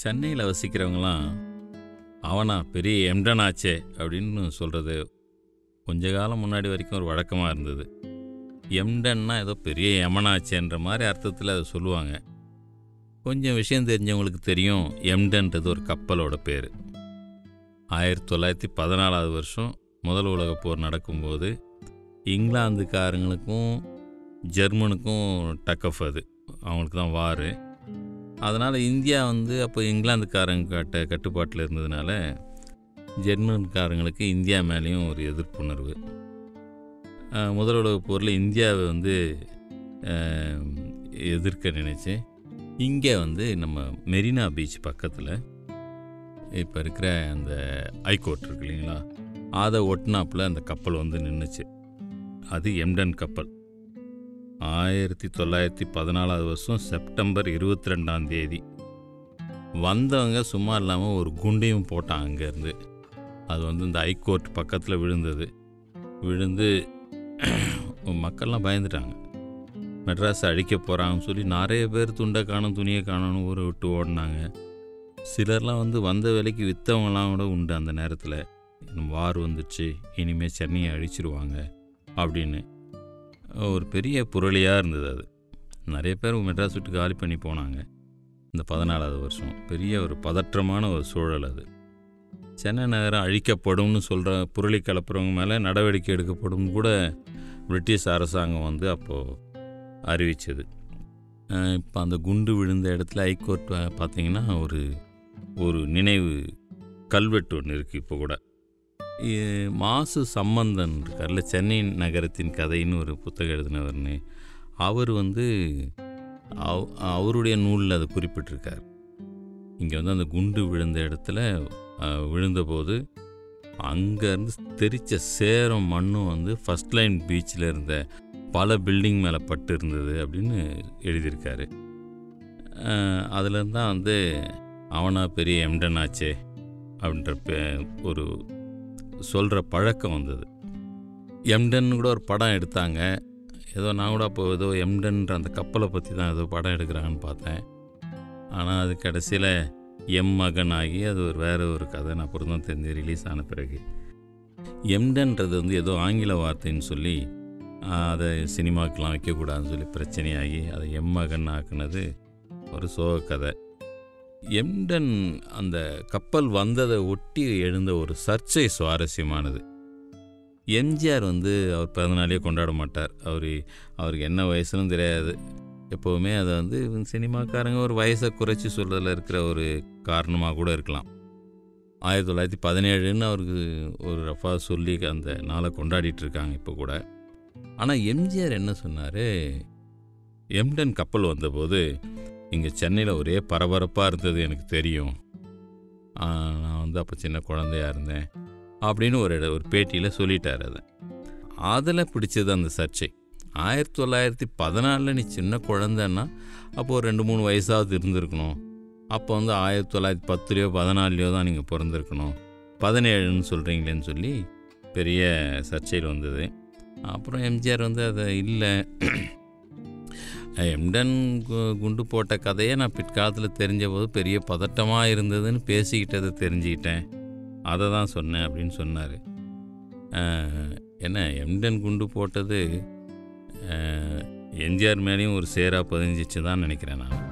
சென்னையில் வசிக்கிறவங்களாம் அவனா பெரிய எம்டனாச்சே அப்படின்னு சொல்கிறது கொஞ்ச காலம் முன்னாடி வரைக்கும் ஒரு வழக்கமாக இருந்தது. எம்டன்னா ஏதோ பெரிய எமனாச்சேன்ற மாதிரி அர்த்தத்தில் அதை சொல்லுவாங்க. கொஞ்சம் விஷயம் தெரிஞ்சவங்களுக்கு தெரியும் எம்டன்றது ஒரு கப்பலோட பேர். ஆயிரத்தி தொள்ளாயிரத்தி பதினாலாவது வருஷம் முதல் உலகப் போர் நடக்கும்போது இங்கிலாந்துக்காரங்களுக்கும் ஜெர்மனுக்கும் டக்கஃப் அது. அவங்களுக்கு தான் வார் அதனால் இந்தியா வந்து அப்போ இங்கிலாந்துக்காரங்க கட்ட கட்டுப்பாட்டில் இருந்ததுனால ஜெர்மன்காரங்களுக்கு இந்தியா மேலேயும் ஒரு எதிர்ப்புணர்வு. முதல் உலக போரில் இந்தியாவை வந்து எதிர்க்க நினச்சி இங்கே வந்து நம்ம மெரினா பீச் பக்கத்தில் இப்போ இருக்கிற அந்த ஐகோர்ட் இருக்கு இல்லைங்களா? அதை ஒட்டினாப்பில் அந்த கப்பல் வந்து நின்றுச்சு அது எம்டன் கப்பல். ஆயிரத்தி தொள்ளாயிரத்தி பதினாலாவது வருஷம் செப்டம்பர் இருபத்தி ரெண்டாம் தேதி. வந்தவங்க சும்மா இல்லாமல் ஒரு குண்டையும் போட்டாங்க அங்கேருந்து. அது வந்து இந்த ஹைகோர்ட் பக்கத்தில் விழுந்தது. விழுந்து மக்கள்லாம் பயந்துட்டாங்க. மெட்ராஸ் அழிக்க போகிறாங்கன்னு சொல்லி நிறைய பேர் துண்டை காணும் துணியை காணணும் ஊரை விட்டு ஓடினாங்க. சிலர்லாம் வந்து வந்த வேலைக்கு விற்றவங்களாம் கூட உண்டு அந்த நேரத்தில். வார் வந்துச்சு இனிமேல் சென்னையை அழிச்சிருவாங்க அப்படின்னு. ஒரு பெரிய புரளியாக இருந்தது அது. நிறைய பேர் மெட்ராஸ் விட்டு காலி பண்ணி போனாங்க. இந்த பதினாலாவது வருஷம். பெரிய ஒரு பதற்றமான ஒரு சூழல் அது. சென்னை நகரம் அழிக்கப்படும்னு சொல்கிற புரளி கலப்புறவங்க மேலே நடவடிக்கை எடுக்கப்படும் கூட பிரிட்டிஷ் அரசாங்கம் வந்து அப்போது அறிவித்தது இப்போ அந்த குண்டு விழுந்த இடத்துல ஹைகோர்ட் பார்த்திங்கன்னா பார்த்தீங்கன்னா ஒரு ஒரு நினைவு கல்வெட்டு ஒன்று இருக்குது இப்போ கூட. மாசு சம்பந்தன் இருக்கார்ல சென்னை நகரத்தின் கதைன்னு ஒரு புத்தகம் எழுதினவர்னு அவர் வந்து அவ- அவருடைய நூலில் அதை குறிப்பிட்டிருக்கார். இங்கே வந்து அந்த குண்டு விழுந்த இடத்துல விழுந்தபோது அங்கேருந்து தெரிச்ச சேரும் மண்ணும் வந்து ஃபஸ்ட் லைன் பீச்சில் இருந்த பல பில்டிங் மேலே பட்டு இருந்தது அப்படின்னு எழுதியிருக்காரு. அதுலேருந்து தான் வந்து அவனா பெரிய எம்டன் ஆச்சே அப்படின்ற ஒரு சொல்கிற பழக்கம் வந்தது. எம்டன் கூட ஒரு படம் எடுத்தாங்க. ஏதோ நான் கூட அப்போ ஏதோ எம்டன்ற அந்த கப்பலை பற்றி தான் ஏதோ படம் எடுக்கிறாங்கன்னு பார்த்தேன். ஆனால் அது கடைசியில் எம் மகன் ஆகி அது ஒரு வேறு ஒரு கதை நான் அப்புறம் தான் தெரிஞ்சு ரிலீஸ் ஆன பிறகு. எம்டன்றது வந்து ஏதோ ஆங்கில வார்த்தைன்னு சொல்லி அதை சினிமாக்கெலாம் வைக்கக்கூடாதுன்னு சொல்லி பிரச்சனையாகி அதை எம் மகன் ஆக்குனது ஒரு சோக கதை எம்டன் அந்த கப்பல் வந்ததை ஒட்டி எழுந்த ஒரு சர்ச்சை சுவாரஸ்யமானது. எம்ஜிஆர் வந்து அவர் பிறந்தநாளே கொண்டாட மாட்டார். அவர் அவருக்கு என்ன வயசுன்னு தெரியாது. எப்போவுமே அதை வந்து சினிமாக்காரங்க ஒரு வயசை குறைச்சி சொல்கிறதுல இருக்கிற ஒரு காரணமாக கூட இருக்கலாம். ஆயிரத்தி தொள்ளாயிரத்தி பதினேழுன்னு அவருக்கு ஒரு ரஃபா சொல்லி அந்த நாளை கொண்டாடிட்டு இருக்காங்க இப்போ கூட. ஆனால் எம்ஜிஆர் என்ன சொன்னார்? எம்டன் கப்பல் வந்தபோது இங்கே சென்னையில் ஒரே பரபரப்பாக இருந்தது எனக்கு தெரியும். நான் வந்து அப்போ சின்ன குழந்தையா இருந்தேன் அப்படின்னு ஒரு ஒரு பேட்டியில் சொல்லிட்டார் அதை. அதில் பிடிச்சது அந்த சர்ச்சை. ஆயிரத்தி தொள்ளாயிரத்தி பதினாலில் நீ சின்ன குழந்தைன்னா அப்போ ஒரு ரெண்டு மூணு வயசாவது இருந்திருக்கணும். அப்போ வந்து ஆயிரத்தி தொள்ளாயிரத்தி பத்துலேயோ பதினாலுலையோ தான் நீங்கள் பிறந்திருக்கணும். பதினேழுன்னு சொல்கிறீங்களேன்னு சொல்லி பெரிய சர்ச்சையில் வந்தது. அப்புறம் எம்ஜிஆர் வந்து அதை இல்லை எம்டன் கு- குண்டு போட்ட கதையை நான் பிற்காலத்தில் தெரிஞ்ச போது பெரிய பதட்டமாக இருந்ததுன்னு பேசிக்கிட்டதை தெரிஞ்சுக்கிட்டேன். அதை தான் சொன்னேன் அப்படின்னு சொன்னார். என்ன எம்டன் குண்டு போட்டது எம்ஜிஆர் மேலேயும் ஒரு சேராக பதிஞ்சிச்சு தான் நினைக்கிறேன் நான்.